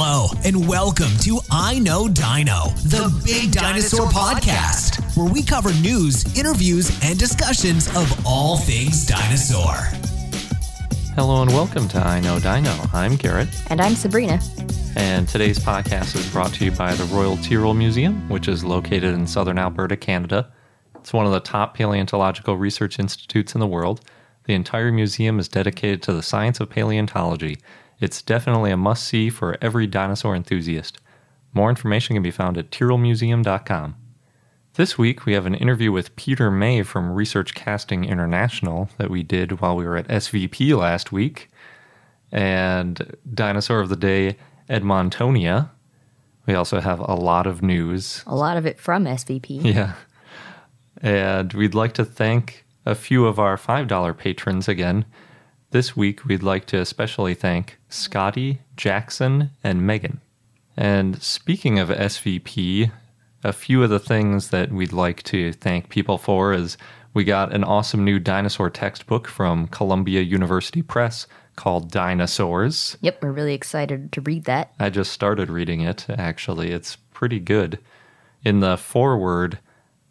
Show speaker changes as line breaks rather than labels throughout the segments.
Hello, and welcome to I Know Dino, the Big Dinosaur Podcast, where we cover news, interviews, and discussions of all things dinosaur.
Hello and welcome to I Know Dino. I'm Garrett,
And I'm Sabrina.
and today's podcast is brought to you by the Royal Tyrrell Museum, which is located in southern Alberta, Canada. It's one of the top paleontological research institutes in the world. The entire museum is dedicated to the science of paleontology. It's definitely a must see for every dinosaur enthusiast. More information can be found at tyrrellmuseum.com. This week, we have an interview with Peter May from Research Casting International that we did while we were at SVP last week, and Dinosaur of the Day, Edmontonia. We also have a lot of news.
A lot of it from SVP.
Yeah. And we'd like to thank a few of our $5 patrons again. This week, we'd like to especially thank Scotty, Jackson, and Megan. And speaking of SVP, a few of the things that we'd like to thank people for is we got an awesome new dinosaur textbook from Columbia University Press called Dinosaurs.
Yep, we're really excited to read that.
I just started reading it, actually. It's pretty good. In the foreword,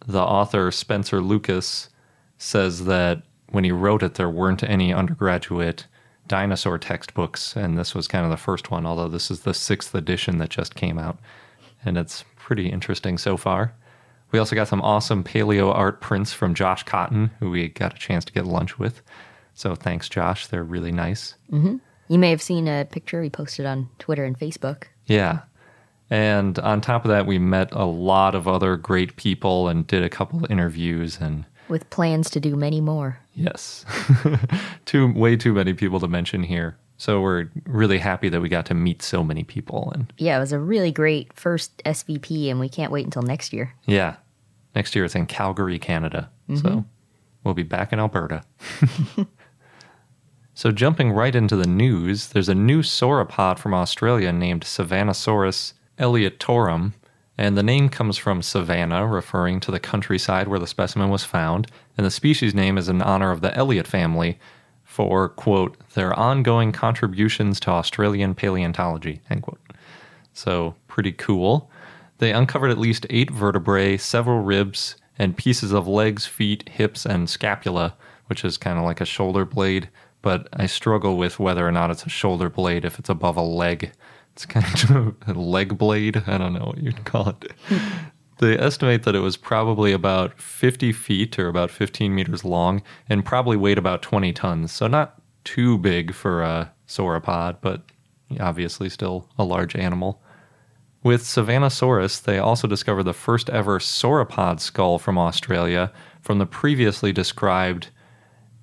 the author, Spencer Lucas, says that when he wrote it, there weren't any undergraduate dinosaur textbooks, and this was kind of the first one, although this is the sixth edition that just came out. And it's pretty interesting so far. We also got some awesome paleo art prints from Josh Cotton, who we got a chance to get lunch with. So thanks, Josh. They're really nice. Mm-hmm.
You may have seen a picture we posted on Twitter and Facebook.
Yeah. And on top of that, we met a lot of other great people and did a couple of interviews. And
With plans to do many more.
yes, too way too many people to mention here. So we're really happy that we got to meet so many people. And
Yeah, it was a really great first SVP, and we can't wait until next year.
yeah, next year it's in Calgary, Canada. So mm-hmm. we'll be back in Alberta. so jumping right into the news, there's a new sauropod from Australia named Savannasaurus elliottorum, and the name comes from Savannah, referring to the countryside where the specimen was found, and the species name is in honor of the Elliot family for, quote, their ongoing contributions to Australian paleontology, end quote. So, pretty cool. They uncovered at least eight vertebrae, several ribs, and pieces of legs, feet, hips, and scapula, which is kind of like a shoulder blade. But I struggle with whether or not it's a shoulder blade if it's above a leg. It's kind of a leg blade. I don't know what you'd call it. They estimate that it was probably about 50 feet or about 15 meters long and probably weighed about 20 tons. So, not too big for a sauropod, but obviously still a large animal. With Savannasaurus, they also discovered the first ever sauropod skull from Australia from the previously described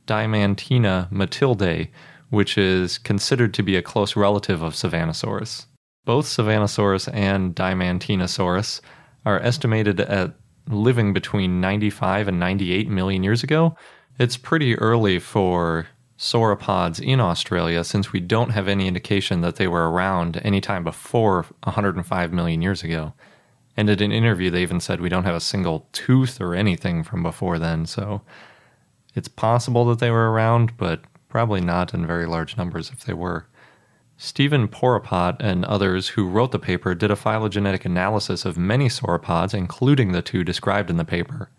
Diamantina matildae, which is considered to be a close relative of Savannasaurus. Both Savannasaurus and Diamantinasaurus are estimated at living between 95 and 98 million years ago. It's pretty early for sauropods in Australia since we don't have any indication that they were around any time before 105 million years ago. And in an interview, they even said we don't have a single tooth or anything from before then, so it's possible that they were around, but probably not in very large numbers if they were. Stephen Poropat and others who wrote the paper did a phylogenetic analysis of many sauropods, including the two described in the paper,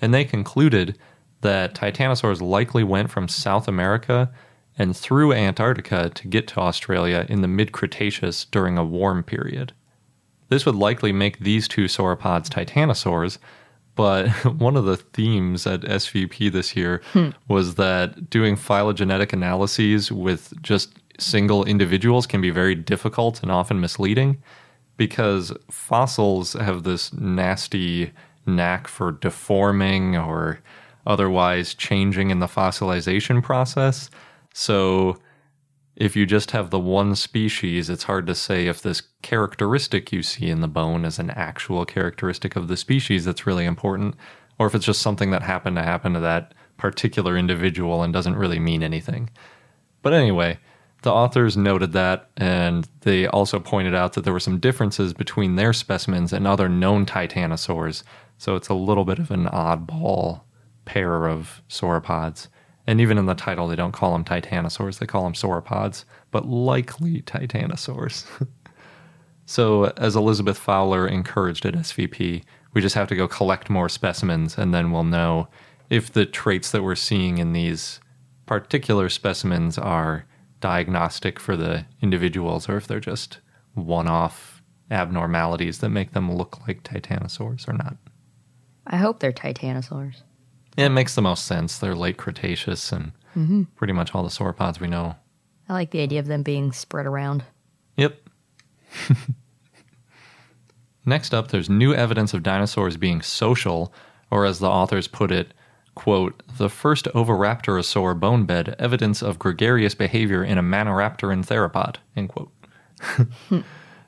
and they concluded that titanosaurs likely went from South America and through Antarctica to get to Australia in the mid Cretaceous during a warm period. This would likely make these two sauropods titanosaurs, but one of the themes at SVP this year hmm. was that doing phylogenetic analyses with just single individuals can be very difficult and often misleading because fossils have this nasty knack for deforming or otherwise changing in the fossilization process. So if you just have the one species, it's hard to say if this characteristic you see in the bone is an actual characteristic of the species that's really important, or if it's just something that happened to happen to that particular individual and doesn't really mean anything. But anyway, the authors noted that, and they also pointed out that there were some differences between their specimens and other known titanosaurs, so it's a little bit of an oddball pair of sauropods. And even in the title, they don't call them titanosaurs, they call them sauropods, but likely titanosaurs. So, as Elizabeth Fowler encouraged at SVP, we just have to go collect more specimens and then we'll know if the traits that we're seeing in these particular specimens are diagnostic for the individuals or if they're just one off abnormalities that make them look like titanosaurs or not.
I hope they're titanosaurs.
It makes the most sense. They're late Cretaceous and mm-hmm. pretty much all the sauropods we know.
I like the idea of them being spread around.
Yep. Next up, there's new evidence of dinosaurs being social, or as the authors put it, quote, the first Oviraptorosaur bone bed, evidence of gregarious behavior in a Maniraptoran theropod, end quote. Hmm.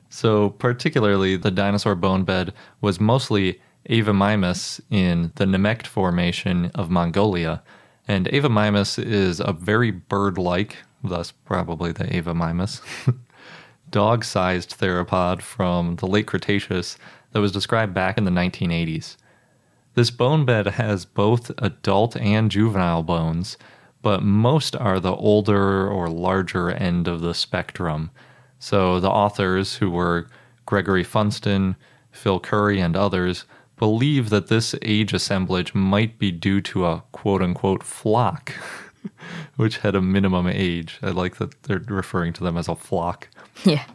so, particularly, the dinosaur bone bed was mostly Avimimus in the Nemegt Formation of Mongolia, and Avimimus is a very bird like, thus probably the Avimimus, dog sized theropod from the late Cretaceous that was described back in the 1980s. This bone bed has both adult and juvenile bones, but most are the older or larger end of the spectrum. So the authors, who were Gregory Funston, Phil Currie, and others, believe that this age assemblage might be due to a quote unquote flock, which had a minimum age. I like that they're referring to them as a flock.
Yeah.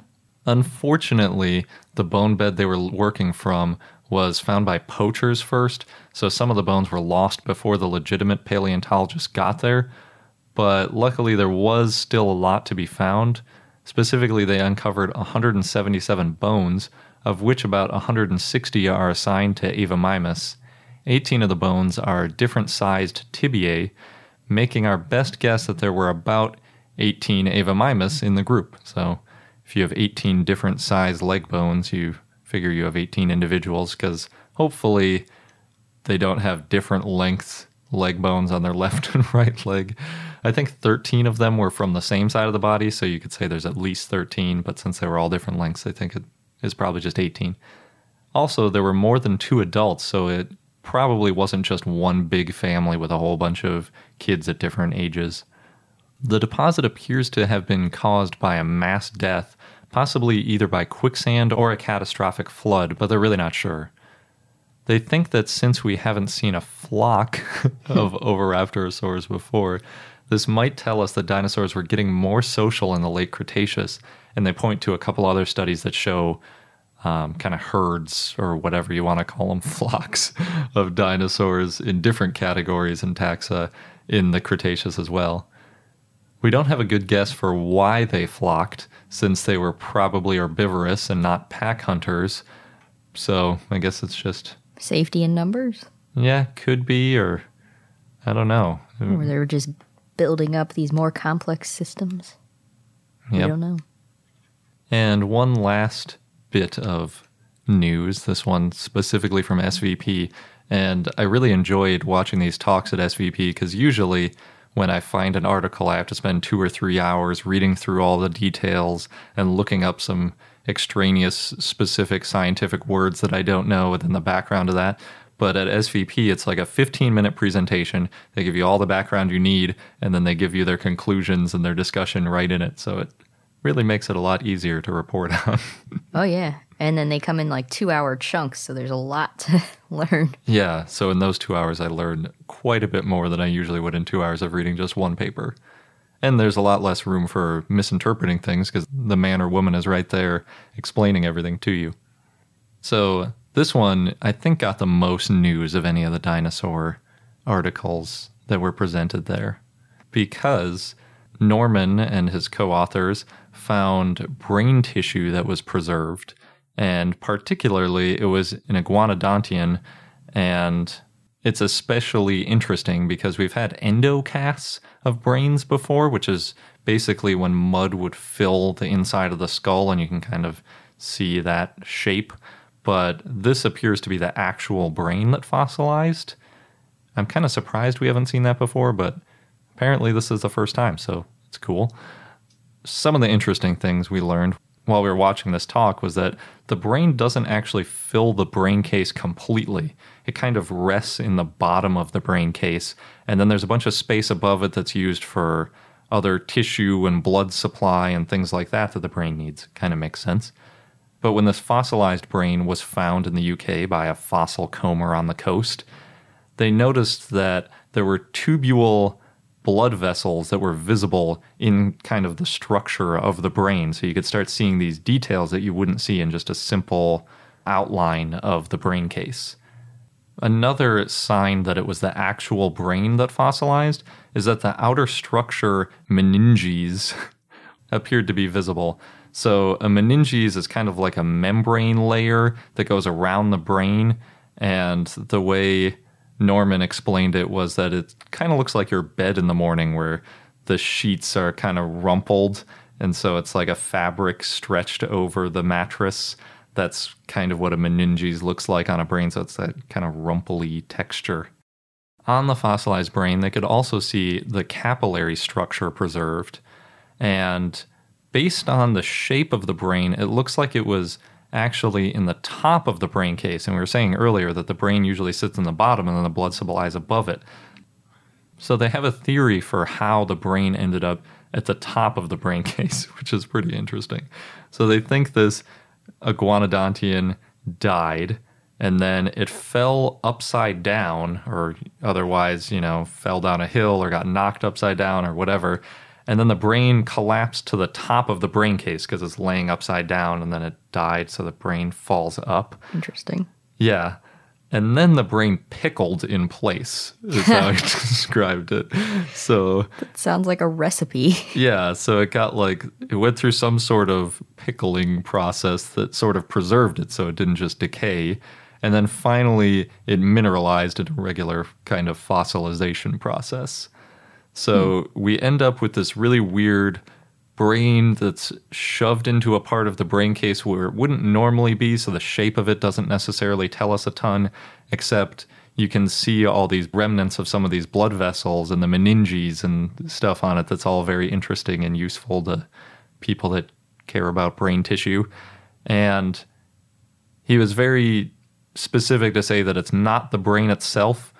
Unfortunately, the bone bed they were working from was found by poachers first, so some of the bones were lost before the legitimate paleontologists got there. But luckily, there was still a lot to be found. Specifically, they uncovered 177 bones, of which about 160 are assigned to Avimimus. 18 of the bones are different sized tibiae, making our best guess that there were about 18 Avimimus in the group. So if you have 18 different sized leg bones, you figure you have 18 individuals because hopefully they don't have different lengths leg bones on their left and right leg. I think 13 of them were from the same side of the body, so you could say there's at least 13, but since they were all different lengths, I think it is probably just 18. Also, there were more than two adults, so it probably wasn't just one big family with a whole bunch of kids at different ages. The deposit appears to have been caused by a mass death, possibly either by quicksand or a catastrophic flood, but they're really not sure. They think that since we haven't seen a flock of Oviraptorosaurs before, this might tell us that dinosaurs were getting more social in the late Cretaceous, and they point to a couple other studies that show um, kind of herds or whatever you want to call them, flocks of dinosaurs in different categories and taxa in the Cretaceous as well. We don't have a good guess for why they flocked, since they were probably herbivorous and not pack hunters. So I guess it's just,
Safety in numbers?
yeah, could be, or I don't know.
Or they were just building up these more complex systems? We don't know.
And one last bit of news, this one specifically from SVP. And I really enjoyed watching these talks at SVP because usually when I find an article, I have to spend two or three hours reading through all the details and looking up some extraneous specific scientific words that I don't know within the background of that. But at SVP, it's like a 15 minute presentation. They give you all the background you need, and then they give you their conclusions and their discussion right in it. So it really makes it a lot easier to report on.
Oh, yeah. And then they come in like two hour chunks, so there's a lot to learn.
yeah, so in those two hours, I learned quite a bit more than I usually would in two hours of reading just one paper. And there's a lot less room for misinterpreting things because the man or woman is right there explaining everything to you. So this one, I think, got the most news of any of the dinosaur articles that were presented there because Norman and his co authors found brain tissue that was preserved, and particularly it was an iguanodontian. And it's especially interesting because we've had endocasts of brains before, which is basically when mud would fill the inside of the skull and you can kind of see that shape. But this appears to be the actual brain that fossilized. I'm kind of surprised we haven't seen that before, but apparently this is the first time, so it's cool. Some of the interesting things we learned while we were watching this talk was that the brain doesn't actually fill the brain case completely. It kind of rests in the bottom of the brain case, and then there's a bunch of space above it that's used for other tissue and blood supply and things like that that the brain needs. Kind of makes sense. But when this fossilized brain was found in the UK by a fossil comber on the coast, they noticed that there were tubule blood vessels that were visible in kind of the structure of the brain. So you could start seeing these details that you wouldn't see in just a simple outline of the brain case. Another sign that it was the actual brain that fossilized is that the outer structure meninges appeared to be visible. So a meninges is kind of like a membrane layer that goes around the brain, and the way Norman explained it was that it kind of looks like your bed in the morning where the sheets are kind of rumpled, and so it's like a fabric stretched over the mattress. That's kind of what a meninges looks like on a brain, so it's that kind of rumply texture. On the fossilized brain, they could also see the capillary structure preserved. And based on the shape of the brain, it looks like it was actually in the top of the brain case. And we were saying earlier that the brain usually sits in the bottom and then the blood supplies above it. So they have a theory for how the brain ended up at the top of the brain case, which is pretty interesting. So they think this iguanodontian died and then it fell upside down or otherwise, you know, fell down a hill or got knocked upside down or whatever. And then the brain collapsed to the top of the brain case because it's laying upside down and then it died so the brain falls up.
Interesting.
Yeah. And then the brain pickled in place, is how he described it. So That
Sounds like a recipe.
yeah, so it got like it went through some sort of pickling process that sort of preserved it so it didn't just decay. And then finally it mineralized in a regular kind of fossilization process. So hmm. we end up with this really weird brain that's shoved into a part of the brain case where it wouldn't normally be, so the shape of it doesn't necessarily tell us a ton, except you can see all these remnants of some of these blood vessels and the meninges and stuff on it that's all very interesting and useful to people that care about brain tissue. And he was very specific to say that it's not the brain itself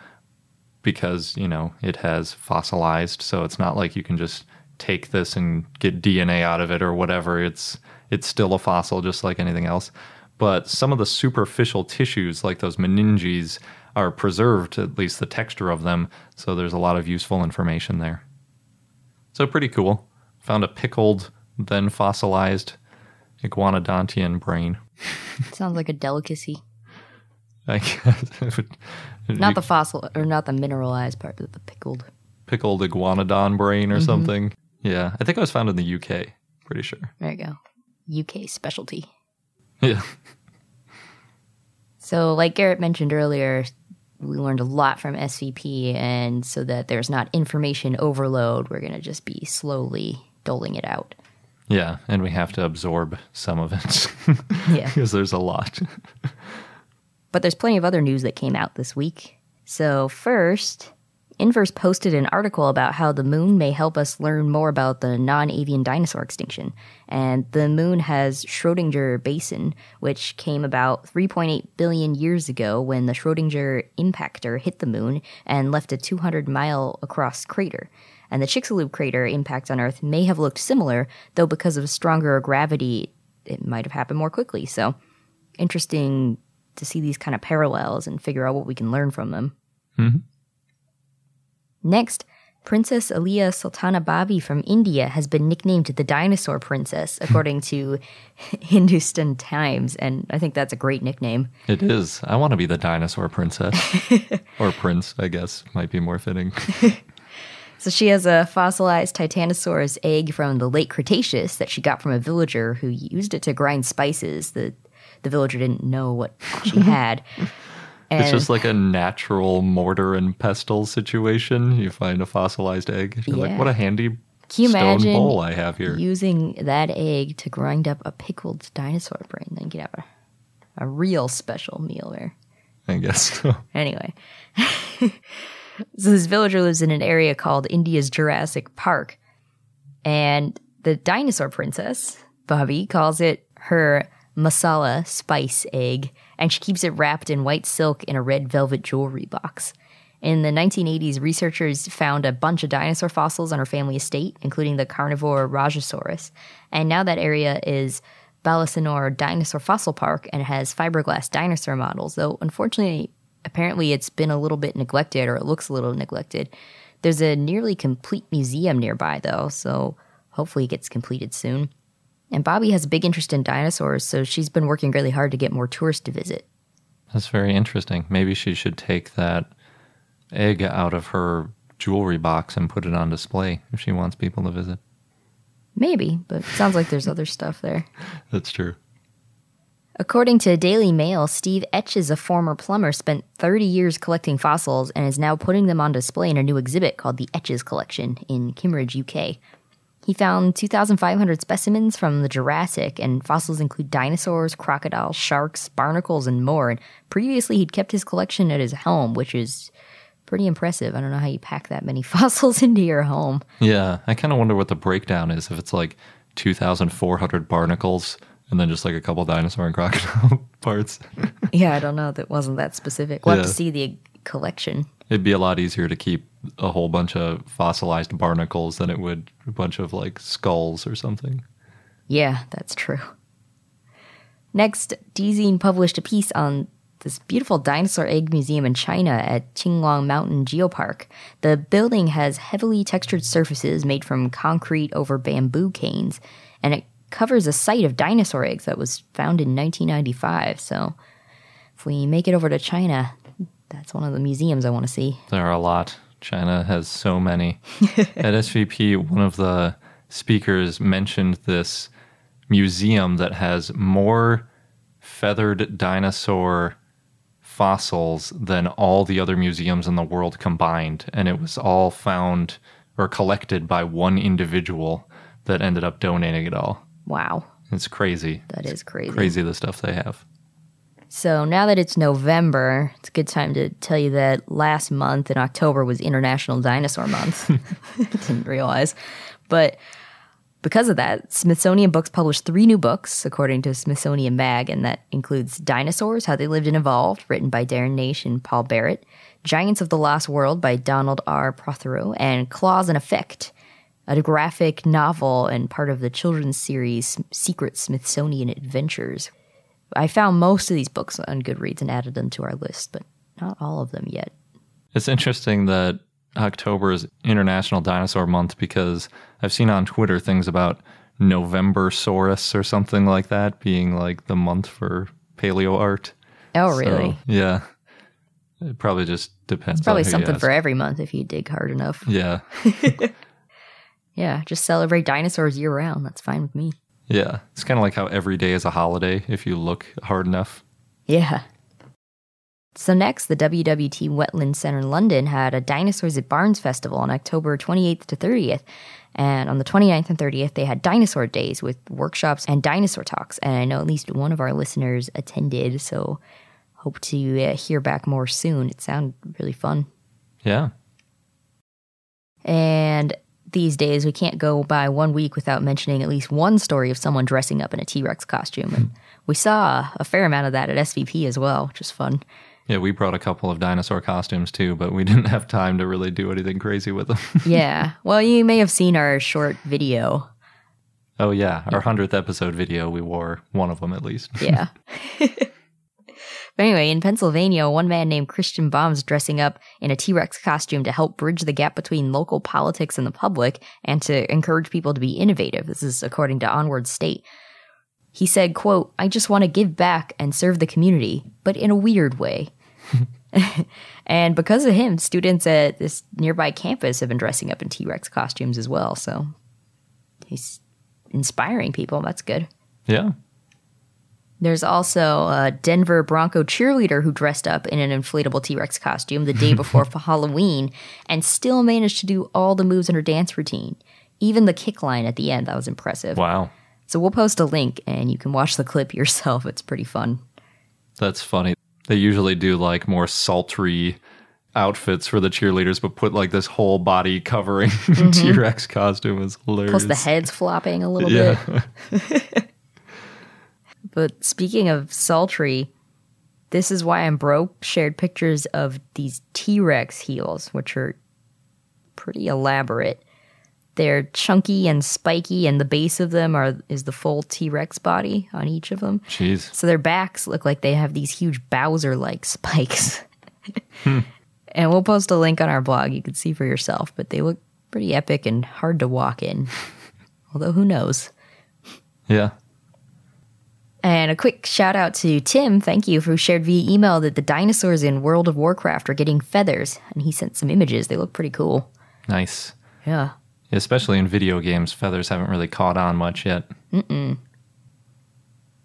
because, you know, it has fossilized, so it's not like you can just take this and get DNA out of it or whatever. It's it's still a fossil just like anything else. But some of the superficial tissues like those meninges are preserved, at least the texture of them, so there's a lot of useful information there. So pretty cool. Found a pickled, then fossilized iguanodontian brain.
Sounds like a delicacy.
I guess.
Not the fossil or not the mineralized part, but the pickled.
pickled iguanodon brain or mm-hmm. something. Yeah, I think it was found in the UK. Pretty sure.
There you go. UK specialty.
Yeah.
So, like Garrett mentioned earlier, we learned a lot from SVP, and so that there's not information overload, we're going to just be slowly doling it out.
Yeah, and we have to absorb some of it
Yeah.
because there's a lot.
But there's plenty of other news that came out this week. So, first, Inverse posted an article about how the moon may help us learn more about the non avian dinosaur extinction. And the moon has Schrodinger Basin, which came about 3.8 billion years ago when the Schrodinger impactor hit the moon and left a 200 mile across crater. And the Chicxulub crater impact on Earth may have looked similar, though because of stronger gravity, it might have happened more quickly. So, interesting to see these kind of parallels and figure out what we can learn from them. Mm-hmm. Next, Princess Aliyah Sultana Babi from India has been nicknamed the Dinosaur Princess, according to Hindustan Times, and I think that's a great nickname.
It is. I want to be the dinosaur princess. or prince, I guess, might be more fitting.
So she has a fossilized Titanosaurus egg from the late Cretaceous that she got from a villager who used it to grind spices. The the villager didn't know what she mm-hmm. had. And
It's just like a natural mortar and pestle situation. You find a fossilized egg. You're like,
Yeah.
what a handy
Can you
stone
imagine
bowl I have here.
using that egg to grind up a pickled dinosaur brain? Then you could have a, a real special meal there.
I guess so.
Anyway, so this villager lives in an area called India's Jurassic Park, and the dinosaur princess, Bobby, calls it her masala spice egg, and she keeps it wrapped in white silk in a red velvet jewelry box. In the 1980s, researchers found a bunch of dinosaur fossils on her family estate, including the carnivore Rajasaurus. And now that area is Balasinor Dinosaur Fossil Park and has fiberglass dinosaur models, though unfortunately, apparently it's been a little bit neglected or it looks a little neglected. There's a nearly complete museum nearby, though, so hopefully it gets completed soon. And Bobby has a big interest in dinosaurs, so she's been working really hard to get more tourists to visit.
That's very interesting. Maybe she should take that egg out of her jewelry box and put it on display if she wants people to visit.
Maybe, but it sounds like there's other stuff there.
That's true.
According to Daily Mail, Steve Etches, a former plumber, spent 30 years collecting fossils and is now putting them on display in a new exhibit called the Etches Collection in Kimmeridge, UK. He found 2,500 specimens from the Jurassic, and fossils include dinosaurs, crocodiles, sharks, barnacles, and more. And previously, he'd kept his collection at his home, which is pretty impressive. I don't know how you pack that many fossils into your home.
Yeah, I kind of wonder what the breakdown is if it's like 2,400 barnacles and then just like a couple dinosaur and crocodile parts.
yeah, I don't know. That wasn't that specific. We'll have to see the collection.
It'd be a lot easier to keep a whole bunch of fossilized barnacles than it would a bunch of like skulls or something.
Yeah, that's true. Next, Dezeen published a piece on this beautiful dinosaur egg museum in China at Qinglong Mountain Geopark. The building has heavily textured surfaces made from concrete over bamboo canes, and it covers a site of dinosaur eggs that was found in 1995. So, if we make it over to China, that's one of the museums I want to see.
There are a lot. China has so many. At SVP, one of the speakers mentioned this museum that has more feathered dinosaur fossils than all the other museums in the world combined. And it was all found or collected by one individual that ended up donating it all.
Wow,
It's crazy.
that is crazy.
Crazy the stuff they have.
So now that it's November, it's a good time to tell you that last month in October was International Dinosaur Month. Didn't realize. But because of that, Smithsonian Books published three new books, according to Smithsonian Mag, and that includes Dinosaurs How They Lived and Evolved, written by Darren Naish and Paul Barrett, Giants of the Lost World by Donald R. Prothero, and Claws and Effect, a graphic novel and part of the children's series Secret Smithsonian Adventures. I found most of these books on Goodreads and added them to our list, but not all of them yet.
It's interesting that October is International Dinosaur Month because I've seen on Twitter things about November Saurus or something like that being like the month for paleo art.
Oh,
So,
really?
yeah. It probably just depends. It's Probably
something for every month if you dig hard enough.
Yeah.
Yeah, just celebrate dinosaurs year round. That's fine with me.
Yeah. It's kind of like how every day is a holiday if you look hard enough.
Yeah. So next, the WWT Wetland Center in London had a Dinosaurs at Barnes festival on October 28th to 30th. And on the 29th and 30th, they had dinosaur days with workshops and dinosaur talks. And I know at least one of our listeners attended, so hope to uh, hear back more soon. It sounded really fun.
Yeah.
And these days, we can't go by one week without mentioning at least one story of someone dressing up in a T Rex costume. And we saw a fair amount of that at SVP as well, which is fun.
Yeah, we brought a couple of dinosaur costumes too, but we didn't have time to really do anything crazy with them.
yeah. Well, you may have seen our short video.
oh, yeah. Our 100th episode video, we wore one of them at least.
Yeah. but anyway, in Pennsylvania, one man named Christian Baum's dressing up in a T Rex costume to help bridge the gap between local politics and the public and to encourage people to be innovative. This is according to Onward State. He said, quote, I just want to give back and serve the community, but in a weird way. and because of him, students at this nearby campus have been dressing up in T Rex costumes as well. So he's inspiring people. That's good.
Yeah.
There's also a Denver Bronco cheerleader who dressed up in an inflatable T Rex costume the day before for Halloween and still managed to do all the moves in her dance routine. Even the kick line at the end, that was impressive.
Wow.
So we'll post a link and you can watch the clip yourself. It's pretty fun.
That's funny. They usually do like more sultry outfits for the cheerleaders, but put like this whole body covering mm-hmm. T Rex costume is hilarious.
Plus the heads flopping a little
Yeah.
bit. But speaking of sultry, this is why I'm broke shared pictures of these T Rex heels, which are pretty elaborate. They're chunky and spiky, and the base of them are is the full T Rex body on each of them.
Jeez.
So their backs look like they have these huge Bowser like spikes. Hmm. And we'll post a link on our blog. You can see for yourself, but they look pretty epic and hard to walk in. Although, who knows?
Yeah.
And a quick shout out to Tim, thank you, who shared via email that the dinosaurs in World of Warcraft are getting feathers. And he sent some images. They look pretty cool.
Nice.
Yeah.
Especially in video games, feathers haven't really caught on much yet.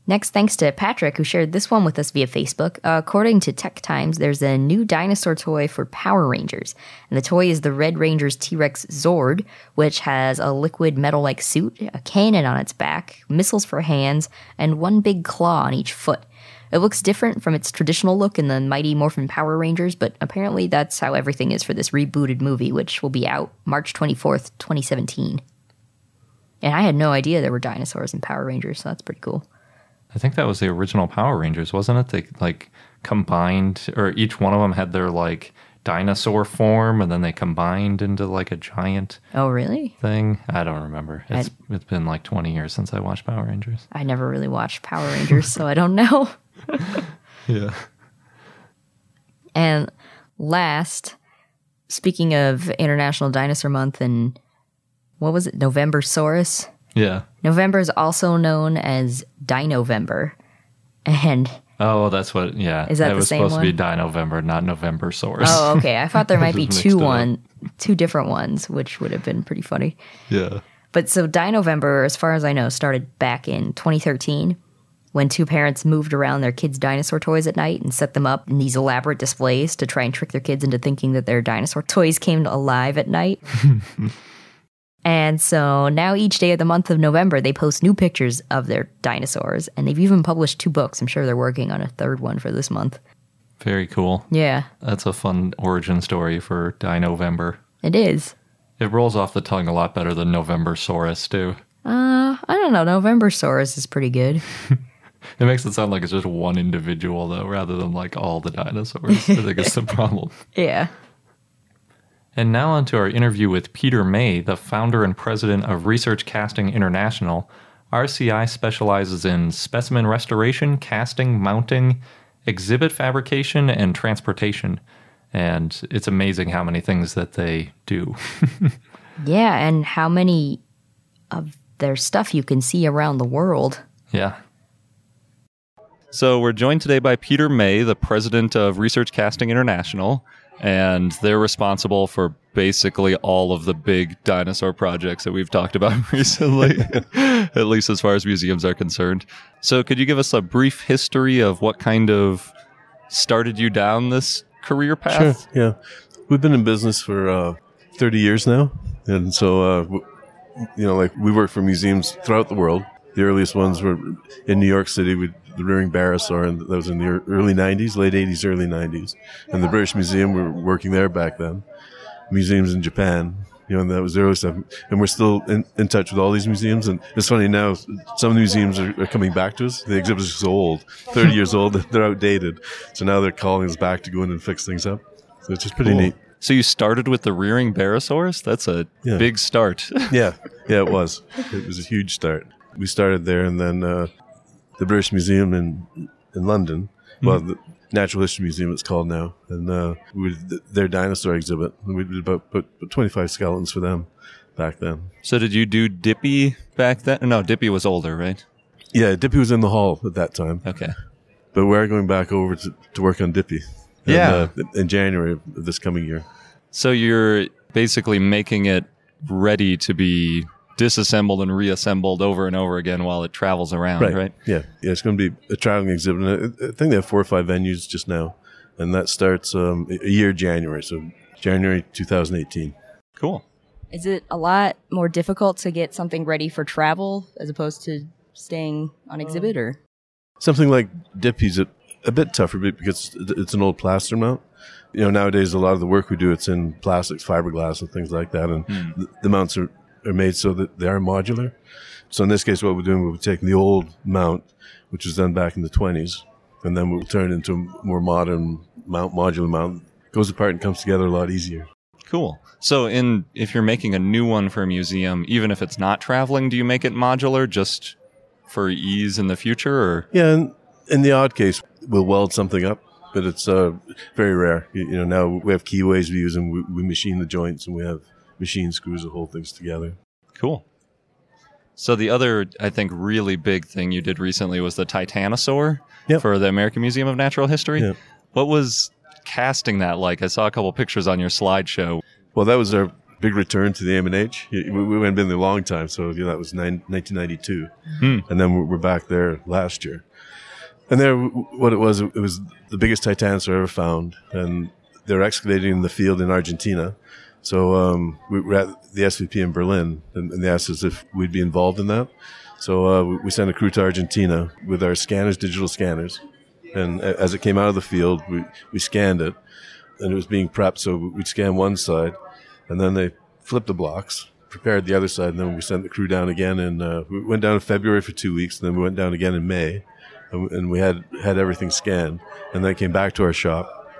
Next, thanks to Patrick, who shared this one with us via Facebook. According to Tech Times, there's a new dinosaur toy for Power Rangers. And the toy is the Red Ranger's T Rex Zord, which has a liquid metal like suit, a cannon on its back, missiles for hands, and one big claw on each foot. It looks different from its traditional look in the Mighty Morphin Power Rangers, but apparently that's how everything is for this rebooted movie, which will be out March 24th, 2017. And I had no idea there were dinosaurs in Power Rangers, so that's pretty cool.
I think that was the original Power Rangers, wasn't it? They like combined, or each one of them had their like dinosaur form, and then they combined into like a giant
Oh, really?
thing. I don't remember. It's it's been like twenty years since I watched Power Rangers.
I never really watched Power Rangers, so I don't know.
Yeah.
And last, speaking of International Dinosaur Month and what was it, November Saurus?
Yeah.
November is also known as Dinovember. And
Oh, that's what. Yeah.
Is that
it
the
was
same
supposed to be
one?
Dino November, not November Source.
oh, okay. I thought there might be two
mixed it up.
one, two different ones, which would have been pretty funny.
yeah.
But so Dinovember, as far as I know, started back in 2013 when two parents moved around their kids' dinosaur toys at night and set them up in these elaborate displays to try and trick their kids into thinking that their dinosaur toys came alive at night. and so now each day of the month of November, they post new pictures of their dinosaurs, and they've even published two books. I'm sure they're working on a third one for this month.
Very cool.
Yeah,
That's a fun origin story for Dino November.
it is.
It rolls off the tongue a lot better than November Saurus too.
Uh, I don't know. November Saurus is pretty good.
It makes it sound like it's just one individual though, rather than like all the dinosaurs. I think it's the problem.
Yeah.
And now on to our interview with Peter May, the founder and president of Research Casting International. RCI specializes in specimen restoration, casting, mounting, exhibit fabrication, and transportation. And it's amazing how many things that they do.
Yeah, and how many of their stuff you can see around the world.
Yeah. So we're joined today by Peter May, the president of Research Casting International, and they're responsible for basically all of the big dinosaur projects that we've talked about recently, at least as far as museums are concerned. So could you give us a brief history of what kind of started you down this career path?
Sure. Yeah, we've been in business for uh, 30 years now, and so uh, w- you know, like we work for museums throughout the world. The earliest ones were in New York City with the Rearing Barosaur, and that was in the early 90s, late 80s, early 90s. And the British Museum, we were working there back then. Museums in Japan, you know, and that was the early stuff. And we're still in, in touch with all these museums. And it's funny now, some of the museums are, are coming back to us. The exhibits are so old, 30 years old, they're outdated. So now they're calling us back to go in and fix things up. So it's just pretty
Cool.
neat.
So you started with the rearing Barosaurus? That's a
Yeah.
big start.
Yeah, yeah, it was. It was a huge start. We started there, and then uh, the British Museum in in London, well, the Natural History Museum, it's called now, and uh, we did their dinosaur exhibit. We did about, twenty five skeletons for them back then.
so did you do Dippy back then? No, Dippy was older, right?
Yeah, Dippy was in the hall at that time,
Okay.
but we're going back over to, to work on Dippy. in,
Yeah.
uh, in January of this coming year.
So you're basically making it ready to be disassembled and reassembled over and over again while it travels around, right?
Yeah, yeah. It's going to be a traveling exhibit. I I think they have four or five venues just now, and that starts um, a a year January, so January 2018.
Cool.
Is it a lot more difficult to get something ready for travel as opposed to staying on exhibit or?
Something like Dippy's a, a bit tougher because it's an old plaster mount. You know, nowadays a lot of the work we do it's in plastics, fiberglass, and things like that, and the, the mounts are, are made so that they are modular. So in this case, what we're doing, we're taking the old mount, which was done back in the 20s, and then we'll turn it into a more modern mount, modular mount. Goes apart and comes together a lot easier.
Cool. So, in if you're making a new one for a museum, even if it's not traveling, do you make it modular just for ease in the future? Or
Yeah, and in the odd case, we'll weld something up, but it's uh, very rare. You, you know, now we have keyways we use, and we, we machine the joints, and we have machine screws that hold things together.
cool. So the other, I think, really big thing you did recently was the Titanosaur
Yep.
for the American Museum of Natural History.
Yep.
What was casting that like? I saw a couple pictures on your slideshow.
Well, that was our big return to the AMNH. We, we hadn't been there a long time, so you know, that was nine, 1992. Hmm. And then we're- we're back there last year. And there, what it was, it was the biggest Titanosaur ever found. And they're excavating in the field in Argentina. So um, we were at the SVP in Berlin, and, and they asked us if we'd be involved in that. So uh, we- sent a crew to Argentina with our scanners, digital scanners. And as it came out of the field, we, we scanned it and it was being prepped. So we'd scan one side, and then they flipped the blocks, prepared the other side, and then we sent the crew down again. And uh, we went down in February for two weeks, and then we went down again in May, and, and we had had everything scanned, and then came back to our shop,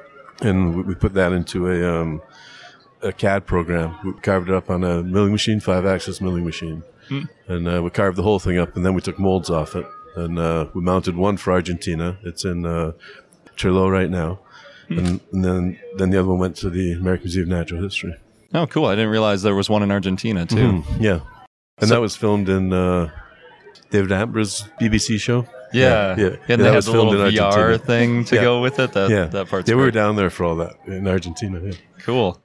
and we, we put that into a um, a CAD program. We carved it up on a milling machine, five axis milling machine, and uh, we carved the whole thing up, and then we took molds off it, and uh, we mounted one for Argentina. It's in uh, right now. And, and then, then the other one went to the American Museum of Natural History.
Oh, cool. I didn't realize there was one in Argentina too.
Yeah, and that was filmed in uh, David Attenborough's BBC show.
Yeah.
yeah.
And
that
they had
was
the
filmed
little
in
VR
Argentina.
thing to
Yeah.
go with it. That,
Yeah,
that part's
Yeah, we were down there for all that in Argentina. Yeah.
Cool.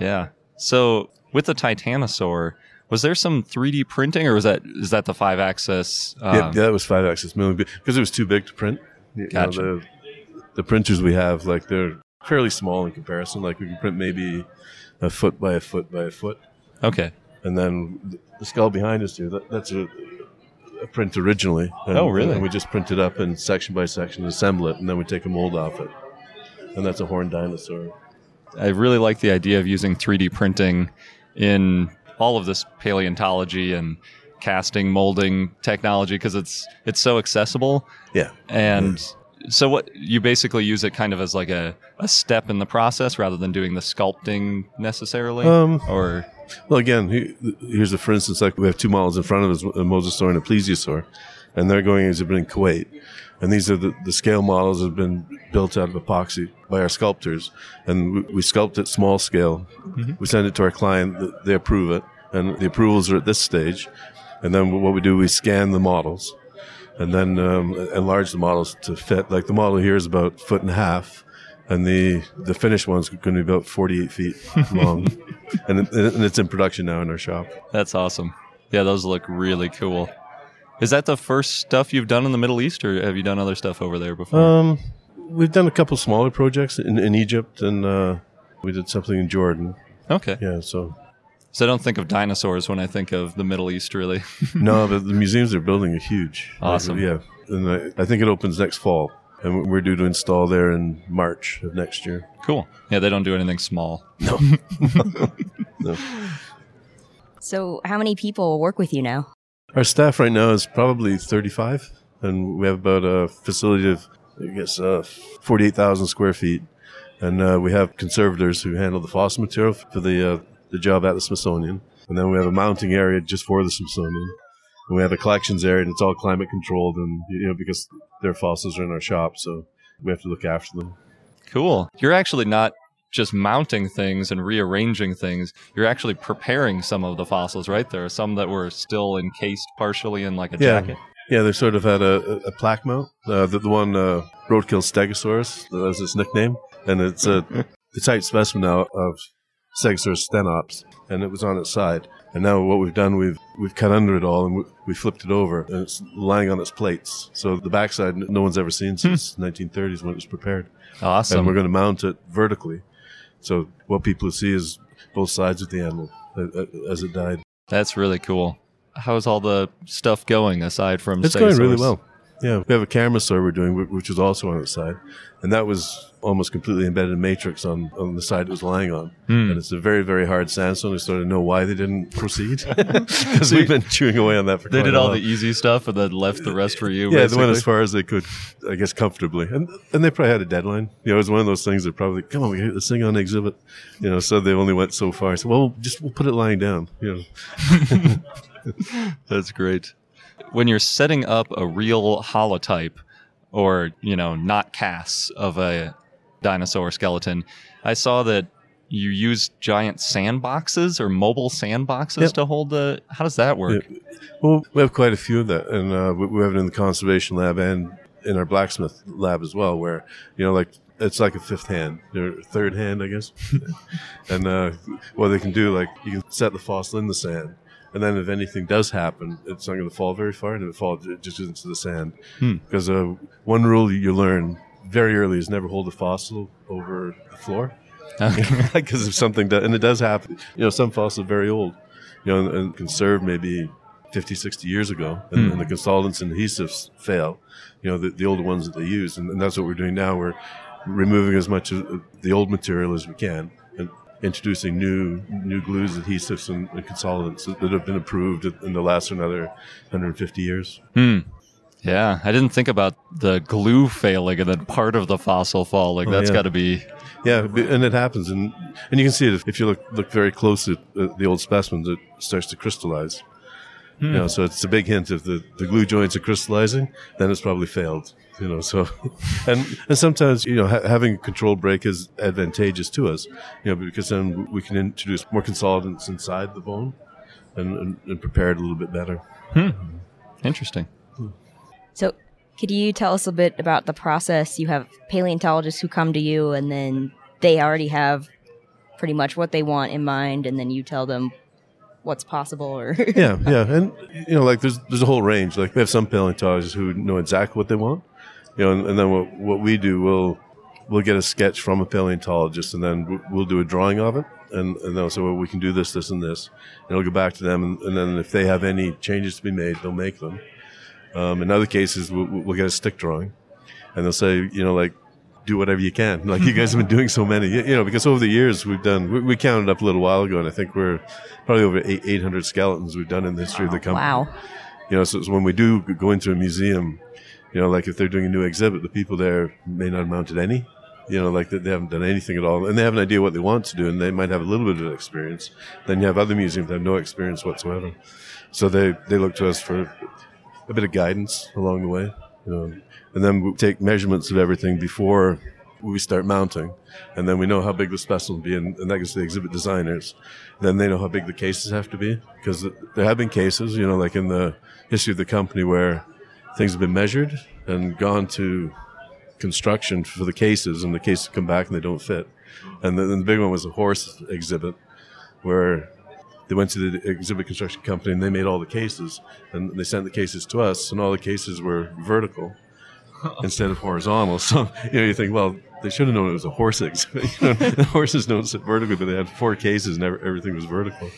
Yeah. So with the Titanosaur, was there some 3D printing or was that is that the five axis? Um,
yeah, yeah, that was five axis milling because it was too big to print. You know, the, the printers we have, like they're fairly small in comparison. Like we can print maybe a foot by a foot by a foot,
Okay.
and then the skull behind us here, that, that's a, a print originally. And,
Oh, really?
And we just print it up and section by section, assemble it, and then we take a mold off it, and that's a horned dinosaur.
I really like the idea of using 3D printing in all of this paleontology and casting, molding technology because it's it's so accessible.
Yeah.
And so what you basically use it kind of as like a, a step in the process rather than doing the sculpting necessarily
Um,
or
Well, again, here's a for instance, like we have two models in front of us, a mosasaur and a plesiosaur, and they're going to exhibit in Kuwait. And these are the, the scale models that have been built out of epoxy by our sculptors. And we, we sculpt at small scale. We send it to our client, they approve it, and the approvals are at this stage. And then what we do, we scan the models and then um, enlarge the models to fit. Like the model here is about a foot and a half, and the the finished one's going to be about 48 feet long. and, it, and it's in production now in our shop.
that's awesome. Yeah, those look really cool. Is that the first stuff you've done in the Middle East or have you done other stuff over there before?
Um, we've done a couple smaller projects in, in Egypt, and uh, we did something in Jordan.
okay.
Yeah, so
So I don't think of dinosaurs when I think of the Middle East really.
no, but the museums they're building are huge.
Awesome.
yeah, and I, I think it opens next fall, and we're due to install there in March of next year.
cool. Yeah, they don't do anything small. No. no.
So, how many people work with you now?
Our staff right now is probably 35, and we have about a facility of, I guess, uh, 48,000 square feet. And uh, we have conservators who handle the fossil material for the, uh, the job at the Smithsonian. And then we have a mounting area just for the Smithsonian. And we have a collections area, and it's all climate controlled, and you know because their fossils are in our shop, so we have to look after them.
Cool. You're actually not just mounting things and rearranging things. You're actually preparing some of the fossils, right? There are some that were still encased partially in like a
Yeah.
jacket.
Yeah, they sort of had a, a, a plaque mount. Uh, the, the one uh, roadkill stegosaurus, that's its nickname, and it's a the type specimen now of Stegosaurus stenops, and it was on its side. And now what we've done, we've we've cut under it all and we, we flipped it over, and it's lying on its plates. So the backside, no one's ever seen since 1930s when it was prepared.
Awesome.
And we're going to mount it vertically, so what people see is both sides of the animal uh, uh, as it died.
That's really cool. How's all the stuff going aside from
It's going really well. Yeah, we have a Camarasaur we're doing, which is also on its side, and that was almost completely embedded in matrix on, on the side it was lying on,
Hmm.
and it's a very very hard sandstone. We started to know why they didn't proceed because we've been chewing away on that for
They did all the easy stuff and then left the rest for you.
Yeah, they went as far as they could, I guess, comfortably, and and they probably had a deadline. You know, it was one of those things that probably, come on, we get this thing on exhibit. You know, so they only went so far. So, well, just we'll put it lying down. You know,
That's great. When you're setting up a real holotype or, you know, not casts of a dinosaur skeleton, I saw that you use giant sandboxes or mobile sandboxes
Yep.
to hold the. How does that work?
well, we have quite a few of that, and uh, we, we have it in the conservation lab and in our blacksmith lab as well, where you know, like it's like a fifth hand or third hand, I guess. and uh, what they can do, like you can set the fossil in the sand. And then, if anything does happen, it's not going to fall very far, and if it falls, it just goes into the sand. Because uh, one rule you learn very early is never hold a fossil over the floor. because if something does, and it does happen, you know, some fossils are very old, you know, and, and conserved maybe 50, 60 years ago, and, and the consolidants and adhesives fail, you know, the, the older ones that they use. And, and that's what we're doing now. We're removing as much of the old material as we can introducing new new glues, adhesives, and, and consolidants that, have been approved in they'll last another 150 years. Hmm.
Yeah, I didn't think about the glue failing and then part of the fossil falling. Oh, That's
yeah.
got to be.
Yeah, and it happens, and and you can see it if, you look look very close at the old specimens. It starts to crystallize. Hmm. You know, so it's a big hint if the, the glue joints are crystallizing, then it's probably failed. You know, so and and sometimes you know ha- having a controlled break is advantageous to us. You know, because then we can introduce more consolidants inside the bone, and, and, and prepare it a little bit better. Hmm.
Interesting.
So, could you tell us a bit about the process? You have paleontologists who come to you, and then they already have pretty much what they want in mind, and then you tell them what's possible. Or
yeah, yeah, and you know, like there's there's a whole range. Like we have some paleontologists who know exactly what they want, you know, and, and then what what we do, we'll we'll get a sketch from a paleontologist, and then we'll- do a drawing of it, and and they'll say, well, we can do this, this, and this, and it'll go back to them, and, and then if they have any changes to be made, they'll make them. Um, in other cases, we'll, we'll get a stick drawing, and they'll say, you know, like do whatever you can. Like you guys have been doing so many, you, you know, because over the years we've done, we, we counted up a little while ago, and I think we're probably over eight, 800 skeletons we've done in the history of the company.
wow,
You know, so, so when we do go into a museum, you know, like if they're doing a new exhibit, the people there may not have mounted any. You know, like they they haven't done anything at all, and they have an idea what they want to do, and they might have a little bit of experience. Then you have other museums that have no experience whatsoever, so they they look to us for a bit of guidance along the way. And then we take measurements of everything before we start mounting, and then we know how big the specimen will be, and, and that goes to the exhibit designers. Then they know how big the cases have to be, because there have been cases, you know, like in the history of the company where things have been measured and gone to construction for the cases, and the cases come back and they don't fit. And then the big one was a horse exhibit, where they went to the exhibit construction company and they made all the cases, and they sent the cases to us, and all the cases were vertical instead of horizontal. So you know, you think, well, they should have known it was a horse exhibit. You know, the horses don't sit vertically, but they had four cases and everything was vertical.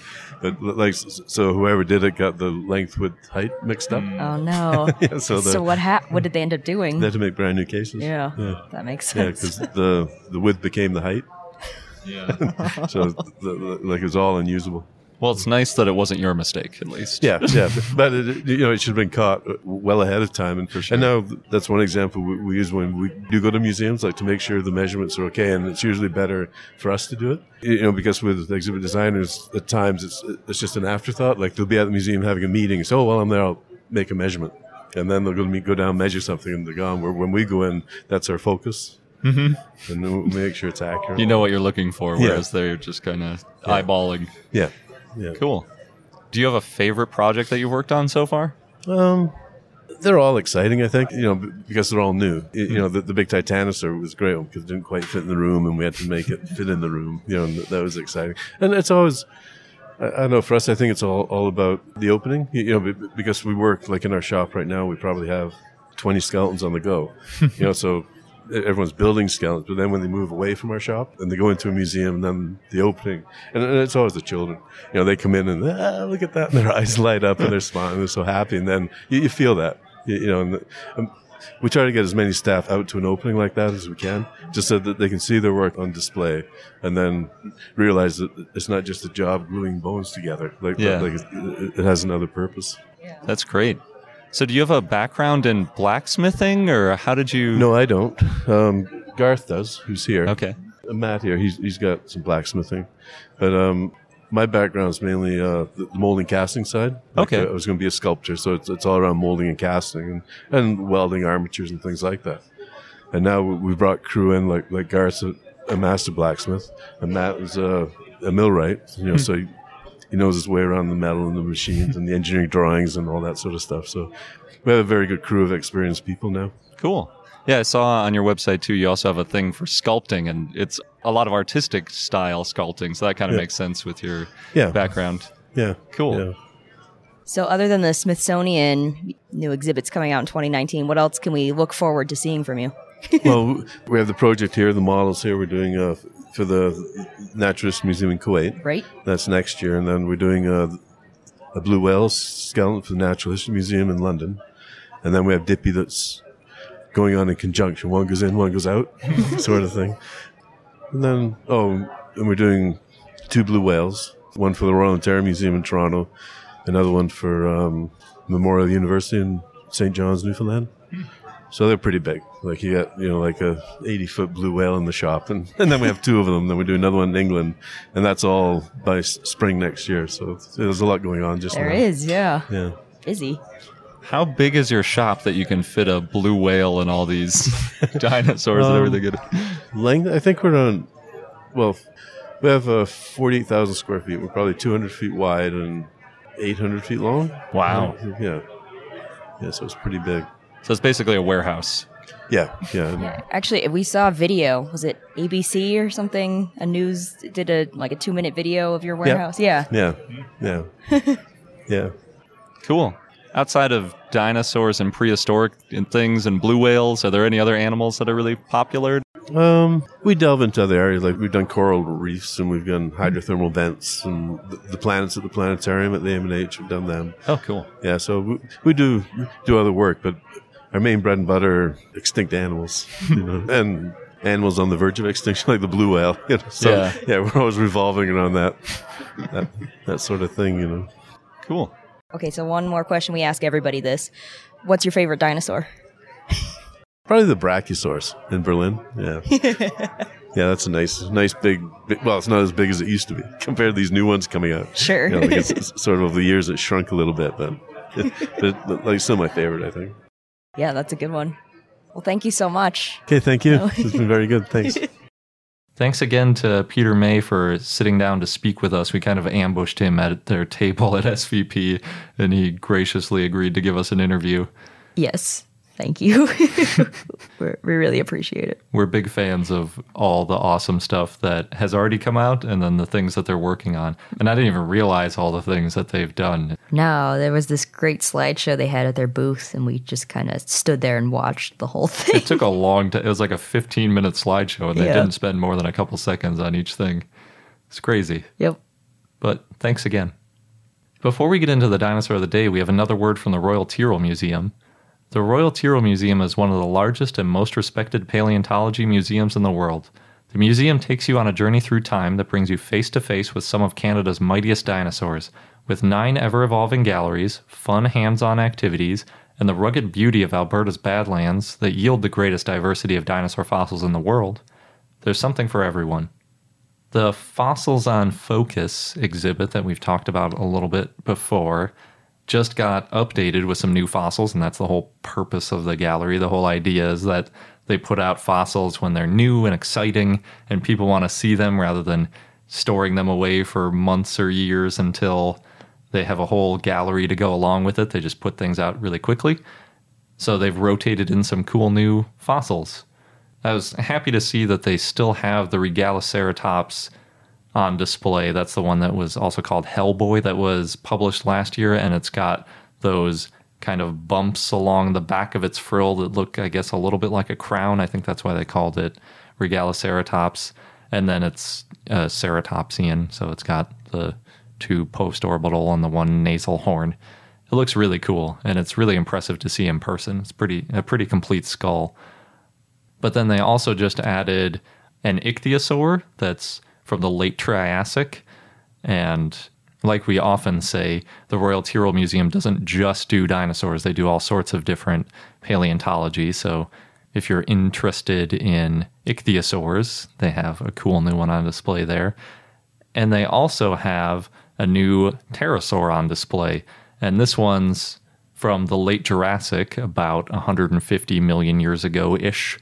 But like, so whoever did it got the length with height mixed up. Mm.
oh no.
Yeah, so the,
so what hap- What did they end up doing?
they had to make brand new cases.
yeah,
yeah.
that makes
Yeah,
sense.
because the the width became the height,
Yeah.
so the, the, like it was all unusable.
Well, it's nice that it wasn't your mistake, at least.
Yeah, yeah, but it, you know it should have been caught well ahead of time, and for sure. and now that's one example we, we use when we do go to museums, like to make sure the measurements are okay, and it's usually better for us to do it, you know, because with exhibit designers, at times it's it's just an afterthought. Like they'll be at the museum having a meeting, so oh, well I'm there, I'll make a measurement, and then they'll go meet, go down, measure something, and they're gone. Where when we go in, that's our focus, mm-hmm. and make sure it's accurate.
You know what you're looking for,
Yeah.
whereas they're just kind of eyeballing.
yeah, yeah.
Cool. Do you have a favorite project that you've worked on so far?
Um, they're all exciting, I think, you know, because they're all new. Y- You know, the, the big Titanosaur was great because it didn't quite fit in the room and we had to make it fit in the room. You know, that was exciting. And it's always, I, I don't know, for us, I think it's all, all about the opening, you know, because we work like in our shop right now, we probably have 20 skeletons on the go, you know, so everyone's building skeletons, but then when they move away from our shop and they go into a museum, and then the opening, and, and it's always the children. You know, they come in and ah, look at that, and their eyes light up and they're smiling, they're so happy, and then you, you feel that. You, you know, and the, um, we try to get as many staff out to an opening like that as we can, just so that they can see their work on display, and then realize that it's not just a job gluing bones together. Like,
Yeah.
like it, it has another purpose.
That's great. So, do you have a background in blacksmithing, or how did you?
No, I don't. Um, Garth does, who's here.
Okay.
Uh, Matt here, he's he's got some blacksmithing, but um, my background is mainly uh, the molding casting side. Like,
Okay.
uh, I was going to be a sculptor, so it's, it's all around molding and casting and, and welding armatures and things like that. And now we we brought crew in like like Garth's a, a master blacksmith, and Matt was a, a millwright. You know, so he, he knows his way around the metal and the machines and the engineering drawings and all that sort of stuff. So we have a very good crew of experienced people now.
Cool. Yeah, I saw on your website too. You also have a thing for sculpting, and it's a lot of artistic style sculpting. So that kind of
Yeah.
makes sense with your
Yeah.
background.
Yeah,
Cool.
Yeah.
So, other than the Smithsonian new exhibits coming out in 2019, what else can we look forward to seeing from you?
well, we have the project here, the models here. We're doing uh, for the Naturalist Museum in Kuwait.
Right?
That's next year, and then we're doing uh, a blue whale skeleton for the Natural History Museum in London, and then we have Dippy that's going on in conjunction. One goes in, one goes out, sort of thing. And then oh, and we're doing two blue whales. One for the Royal Ontario Museum in Toronto, another one for um, Memorial University in St. John's, Newfoundland. So they're pretty big. Like you got, you know, like a 80 foot blue whale in the shop. And, and then we have two of them. Then we do another one in England. And that's all by s- spring next year. So there's a lot going on just
There
now.
is, yeah.
Yeah.
Busy.
How big is your shop that you can fit a blue whale and all these dinosaurs and
Um,
everything? in it?
Length, I think we're on, well, we have uh, 48,000 square feet. We're probably 200 feet wide and 800 feet long.
Wow.
Yeah. Yeah. So it's pretty big.
So it's basically a warehouse.
Yeah. Yeah.
Actually, we saw a video. Was it ABC or something? A news did a like a two minute video of your warehouse. Yeah.
Yeah. Yeah. Yeah.
Cool. Outside of dinosaurs and prehistoric and things and blue whales, are there any other animals that are really popular?
Um, we delve into other areas like we've done coral reefs and we've done hydrothermal vents and the, the planets at the planetarium at the AMNH. We've done them.
Oh, cool.
Yeah, so we, we do do other work, but our main bread and butter extinct animals, you know, and animals on the verge of extinction, like the blue whale. You know? So
Yeah.
yeah. we're always revolving around that, that that sort of thing, you know.
Cool.
Okay, so one more question. We ask everybody this: What's your favorite dinosaur?
Probably the Brachiosaurus in Berlin. Yeah. yeah, that's a nice, nice big, big. Well, it's not as big as it used to be compared to these new ones coming out.
Sure.
You know, like it's, it's sort of over the years it shrunk a little bit, but, but, but like still my favorite, I think.
Yeah, that's a good one. Well, thank you so much.
Okay, thank you. It's been very good. Thanks.
Thanks again to Peter May for sitting down to speak with us. We kind of ambushed him at their table at SVP, and he graciously agreed to give us an interview.
Yes, thank you. We're, we really appreciate it.
We're big fans of all the awesome stuff that has already come out and then the things that they're working on. And I didn't even realize all the things that they've done.
No, there was this great slideshow they had at their booth, and we just kind of stood there and watched the whole thing.
It took a long time. It was like a 15 minute slideshow, and they
Yeah.
didn't spend more than a couple seconds on each thing. It's crazy.
yep.
But thanks again. Before we get into the dinosaur of the day, we have another word from the Royal Tyrrell Museum. The Royal Tyrrell Museum is one of the largest and most respected paleontology museums in the world. The museum takes you on a journey through time that brings you face to face with some of Canada's mightiest dinosaurs, with nine ever evolving galleries, fun hands on activities, and the rugged beauty of Alberta's Badlands that yield the greatest diversity of dinosaur fossils in the world. There's something for everyone. The Fossils on Focus exhibit that we've talked about a little bit before just got updated with some new fossils, and that's the whole purpose of the gallery. The whole idea is that they put out fossils when they're new and exciting, and people want to see them rather than storing them away for months or years until they have a whole gallery to go along with it. They just put things out really quickly. So they've rotated in some cool new fossils. I was happy to see that they still have the Regaliceratops on display. That's the one that was also called Hellboy that was published last year, and it's got those kind of bumps along the back of its frill that look, I guess, a little bit like a crown. I think that's why they called it Regaliceratops. And then it's uh, ceratopsian, so it's got the two post orbital and the one nasal horn. It looks really cool and it's really impressive to see in person. It's pretty a pretty complete skull. But then they also just added an ichthyosaur that's from the late Triassic. And like we often say, the Royal Tyrrell Museum doesn't just do dinosaurs, they do all sorts of different paleontology. So if you're interested in ichthyosaurs, they have a cool new one on display there. And they also have a new pterosaur on display. And this one's from the late Jurassic, about 150 million years ago ish.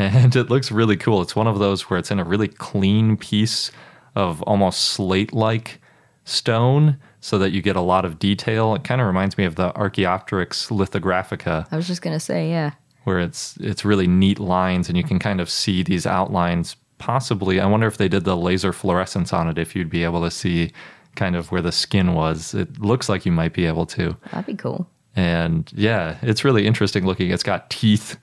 And it looks really cool. It's one of those where it's in a really clean piece of almost slate like stone so that you get a lot of detail. It kind of reminds me of the Archaeopteryx lithographica
I was just gonna say, yeah.
where it's it's really neat lines and you can kind of see these outlines possibly i wonder if they did the laser fluorescence on it if you'd be able to see kind of where the skin was it looks like you might be able to
That'd be cool.
and yeah it's really interesting looking it's got teeth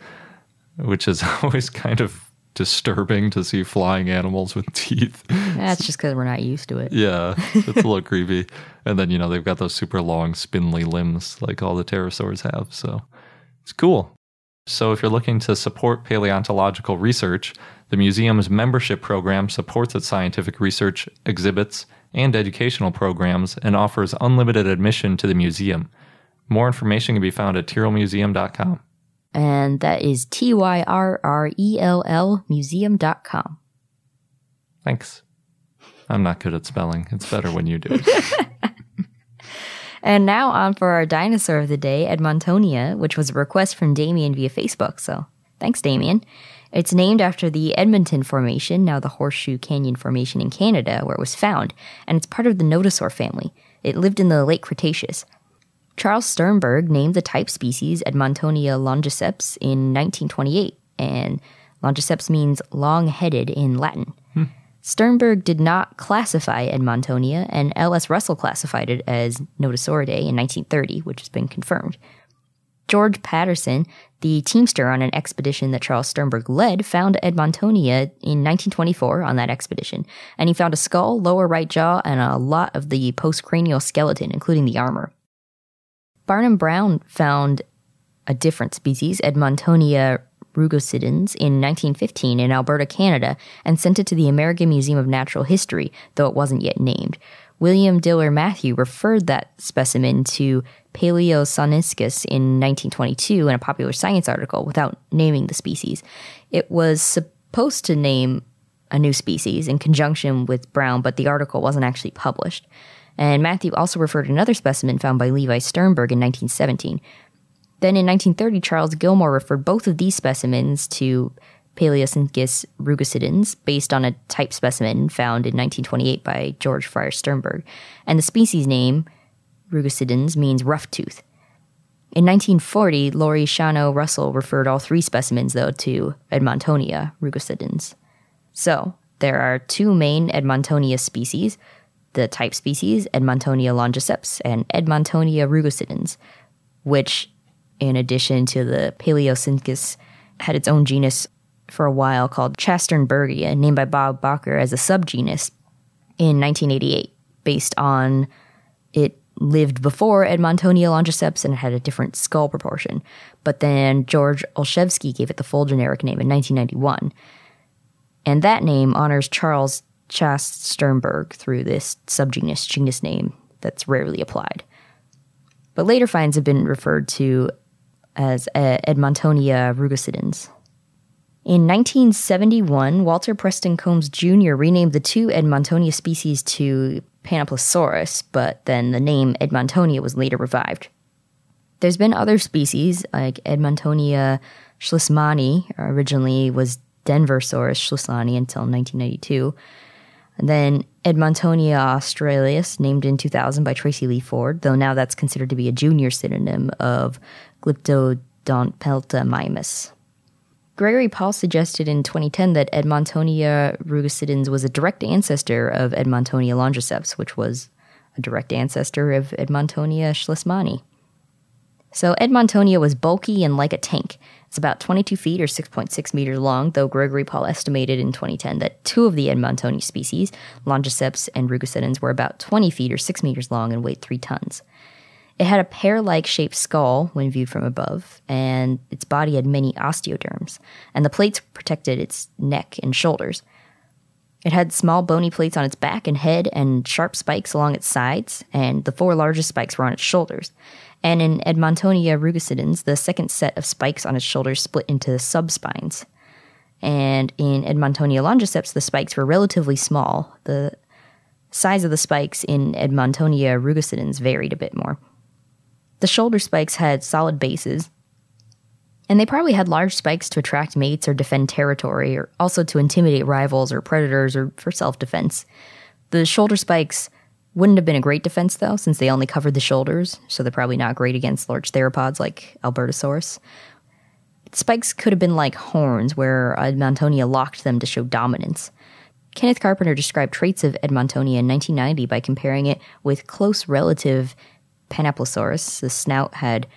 which is always kind of disturbing to see flying animals with teeth.
That's just because we're not used to it.
yeah it's a little creepy. And then you know they've got those super long spindly limbs like all the pterosaurs have so it's cool. So if you're looking to support paleontological research the museum's membership program supports its scientific research exhibits and educational programs and offers unlimited admission to the museum. More information can be found at tyrrellmuseum.com
And that is T Y R R E L L museum.com.
thanks i'm not good at spelling it's better when you do it
And now on for our dinosaur of the day, Edmontonia, which was a request from Damien via Facebook. So thanks, Damien. It's named after the Edmonton Formation, now the Horseshoe Canyon Formation in Canada, where it was found, and it's part of the Nodosaur family. It lived in the late Cretaceous. Charles Sternberg named the type species Edmontonia longiceps in 1928, and longiceps means long headed in Latin. Hmm. Sternberg did not classify Edmontonia, and L.S. Russell classified it as Nodosauridae in 1930, which has been confirmed. George Patterson, the teamster on an expedition that Charles Sternberg led, found Edmontonia in 1924 on that expedition, and he found a skull, lower right jaw, and a lot of the postcranial skeleton, including the armor. Barnum Brown found a different species, Edmontonia rugosidens, in 1915 in Alberta, Canada, and sent it to the American Museum of Natural History, though it wasn't yet named. William Diller Matthew referred that specimen to Palaeoscincus in 1922 in a popular science article without naming the species. It was supposed to name a new species in conjunction with Brown, but the article wasn't actually published. And Matthew also referred to another specimen found by Levi Sternberg in 1917. Then in 1930, Charles Gilmore referred both of these specimens to Palaeoscincus rugosidens based on a type specimen found in 1928 by George Fryer Sternberg. And the species name, rugosidens, means rough tooth. In 1940, Loris Shano Russell referred all three specimens, though, to Edmontonia rugosidens. So, there are two main Edmontonia species the type species, Edmontonia longiceps and Edmontonia rugosidens, which, in addition to the Palaeoscincus, had its own genus for a while called Chassternbergia, named by Bob Bakker as a subgenus in 1988, based on it lived before Edmontonia longiceps and it had a different skull proportion. But then George Olshevsky gave it the full generic name in 1991. And that name honors Charles Chast Sternberg through this subgenus genus name that's rarely applied. But later finds have been referred to as Edmontonia rugosidens. In 1971, Walter Preston Coombs Jr. renamed the two Edmontonia species to Panoplosaurus, but then the name Edmontonia was later revived. There's been other species like Edmontonia schlessmani, originally was Denversaurus schlessmani until 1992. And then Edmontonia australis, named in 2000 by Tracy Lee Ford, though now that's considered to be a junior synonym of Glyptodontopelta Gregory Paul suggested in 2010 that Edmontonia rugosidens was a direct ancestor of Edmontonia longiceps, which was a direct ancestor of Edmontonia schlessmani. So Edmontonia was bulky and like a tank. It's about 22 feet or 6.6 meters long, though Gregory Paul estimated in 2010 that two of the Edmontoni species, Longiceps and Rugosidens, were about 20 feet or 6 meters long and weighed 3 tons. It had a pear like shaped skull when viewed from above, and its body had many osteoderms, and the plates protected its neck and shoulders. It had small bony plates on its back and head and sharp spikes along its sides, and the four largest spikes were on its shoulders. And in Edmontonia rugosidens, the second set of spikes on its shoulders split into subspines. And in Edmontonia longiceps, the spikes were relatively small. The size of the spikes in Edmontonia rugosidens varied a bit more. The shoulder spikes had solid bases, and they probably had large spikes to attract mates or defend territory, or also to intimidate rivals or predators or for self defense. The shoulder spikes wouldn't have been a great defense, though, since they only covered the shoulders, so they're probably not great against large theropods like Albertosaurus. Spikes could have been like horns, where Edmontonia locked them to show dominance. Kenneth Carpenter described traits of Edmontonia in 1990 by comparing it with close relative Panoplosaurus. The snout had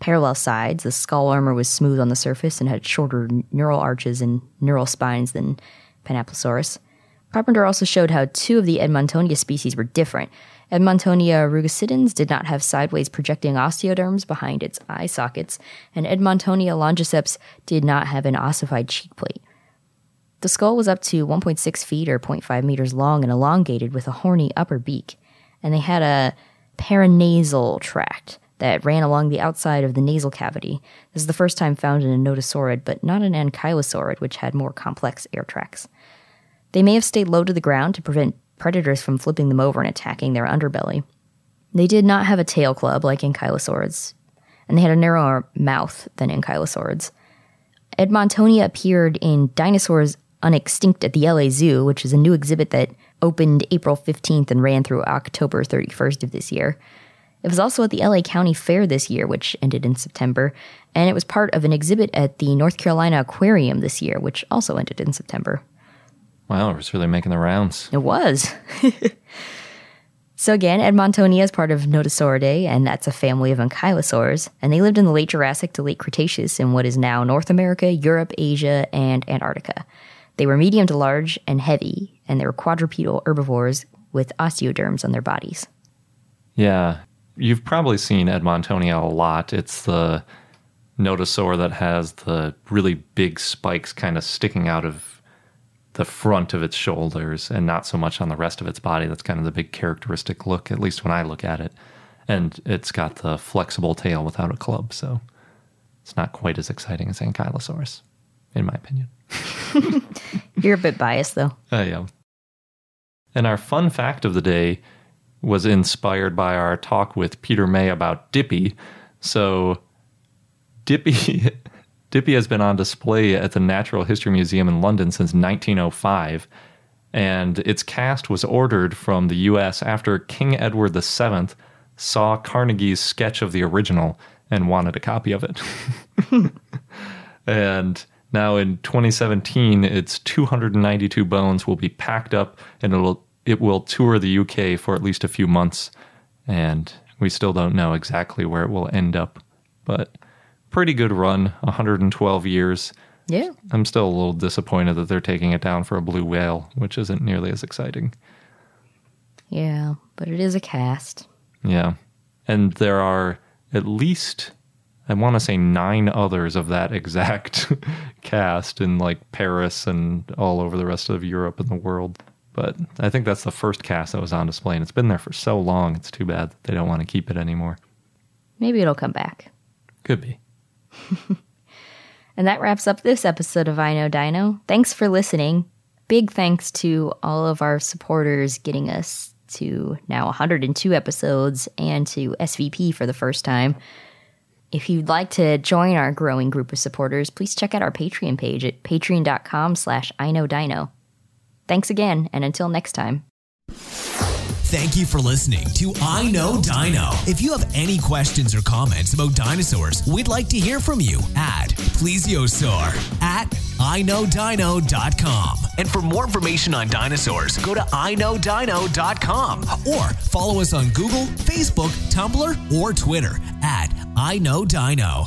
parallel sides, the skull armor was smooth on the surface and had shorter neural arches and neural spines than Panoplosaurus. Carpenter also showed how two of the Edmontonia species were different. Edmontonia rugosidens did not have sideways projecting osteoderms behind its eye sockets, and Edmontonia longiceps did not have an ossified cheek plate. The skull was up to 1.6 feet or 0.5 meters long and elongated with a horny upper beak, and they had a paranasal tract that ran along the outside of the nasal cavity. This is the first time found in a nodosaurid, but not an ankylosaurid, which had more complex air tracts. They may have stayed low to the ground to prevent predators from flipping them over and attacking their underbelly. They did not have a tail club like ankylosaurids, and they had a narrower mouth than ankylosaurids. Edmontonia appeared in Dinosaurs Unextinct at the LA Zoo, which is a new exhibit that opened April 15th and ran through October 31st of this year. It was also at the LA County Fair this year, which ended in September, and it was part of an exhibit at the North Carolina Aquarium this year, which also ended in September.
Wow, it was really making the rounds.
It was. so again, Edmontonia is part of Nodosauridae, and that's a family of ankylosaurs, and they lived in the late Jurassic to late Cretaceous in what is now North America, Europe, Asia, and Antarctica. They were medium to large and heavy, and they were quadrupedal herbivores with osteoderms on their bodies.
Yeah, you've probably seen Edmontonia a lot. It's the nodosaur that has the really big spikes kind of sticking out of the front of its shoulders and not so much on the rest of its body. That's kind of the big characteristic look, at least when I look at it. And it's got the flexible tail without a club, so it's not quite as exciting as Ankylosaurus, in my opinion.
You're a bit biased, though.
I am. And our fun fact of the day was inspired by our talk with Peter May about Dippy. So, Dippy Dippy has been on display at the Natural History Museum in London since 1905, and its cast was ordered from the US after King Edward VII saw Carnegie's sketch of the original and wanted a copy of it. and now in 2017, its 292 bones will be packed up and it'll it will tour the UK for at least a few months, and we still don't know exactly where it will end up, but pretty good run, 112 years.
Yeah.
I'm still a little disappointed that they're taking it down for a blue whale, which isn't nearly as exciting.
Yeah, but it is a cast.
Yeah. And there are at least, I want to say, nine others of that exact cast in like Paris and all over the rest of Europe and the world. But I think that's the first cast that was on display, and it's been there for so long. It's too bad that they don't want to keep it anymore.
Maybe it'll come back.
Could be.
and that wraps up this episode of I Know Dino. Thanks for listening. Big thanks to all of our supporters getting us to now 102 episodes and to SVP for the first time. If you'd like to join our growing group of supporters, please check out our Patreon page at patreon.com slash I Know Dino. Thanks again, and until next time.
Thank you for listening to I Know Dino. If you have any questions or comments about dinosaurs, we'd like to hear from you at plesiosaur at iknowdino.com. And for more information on dinosaurs, go to iknowdino.com or follow us on Google, Facebook, Tumblr, or Twitter at I Know Dino.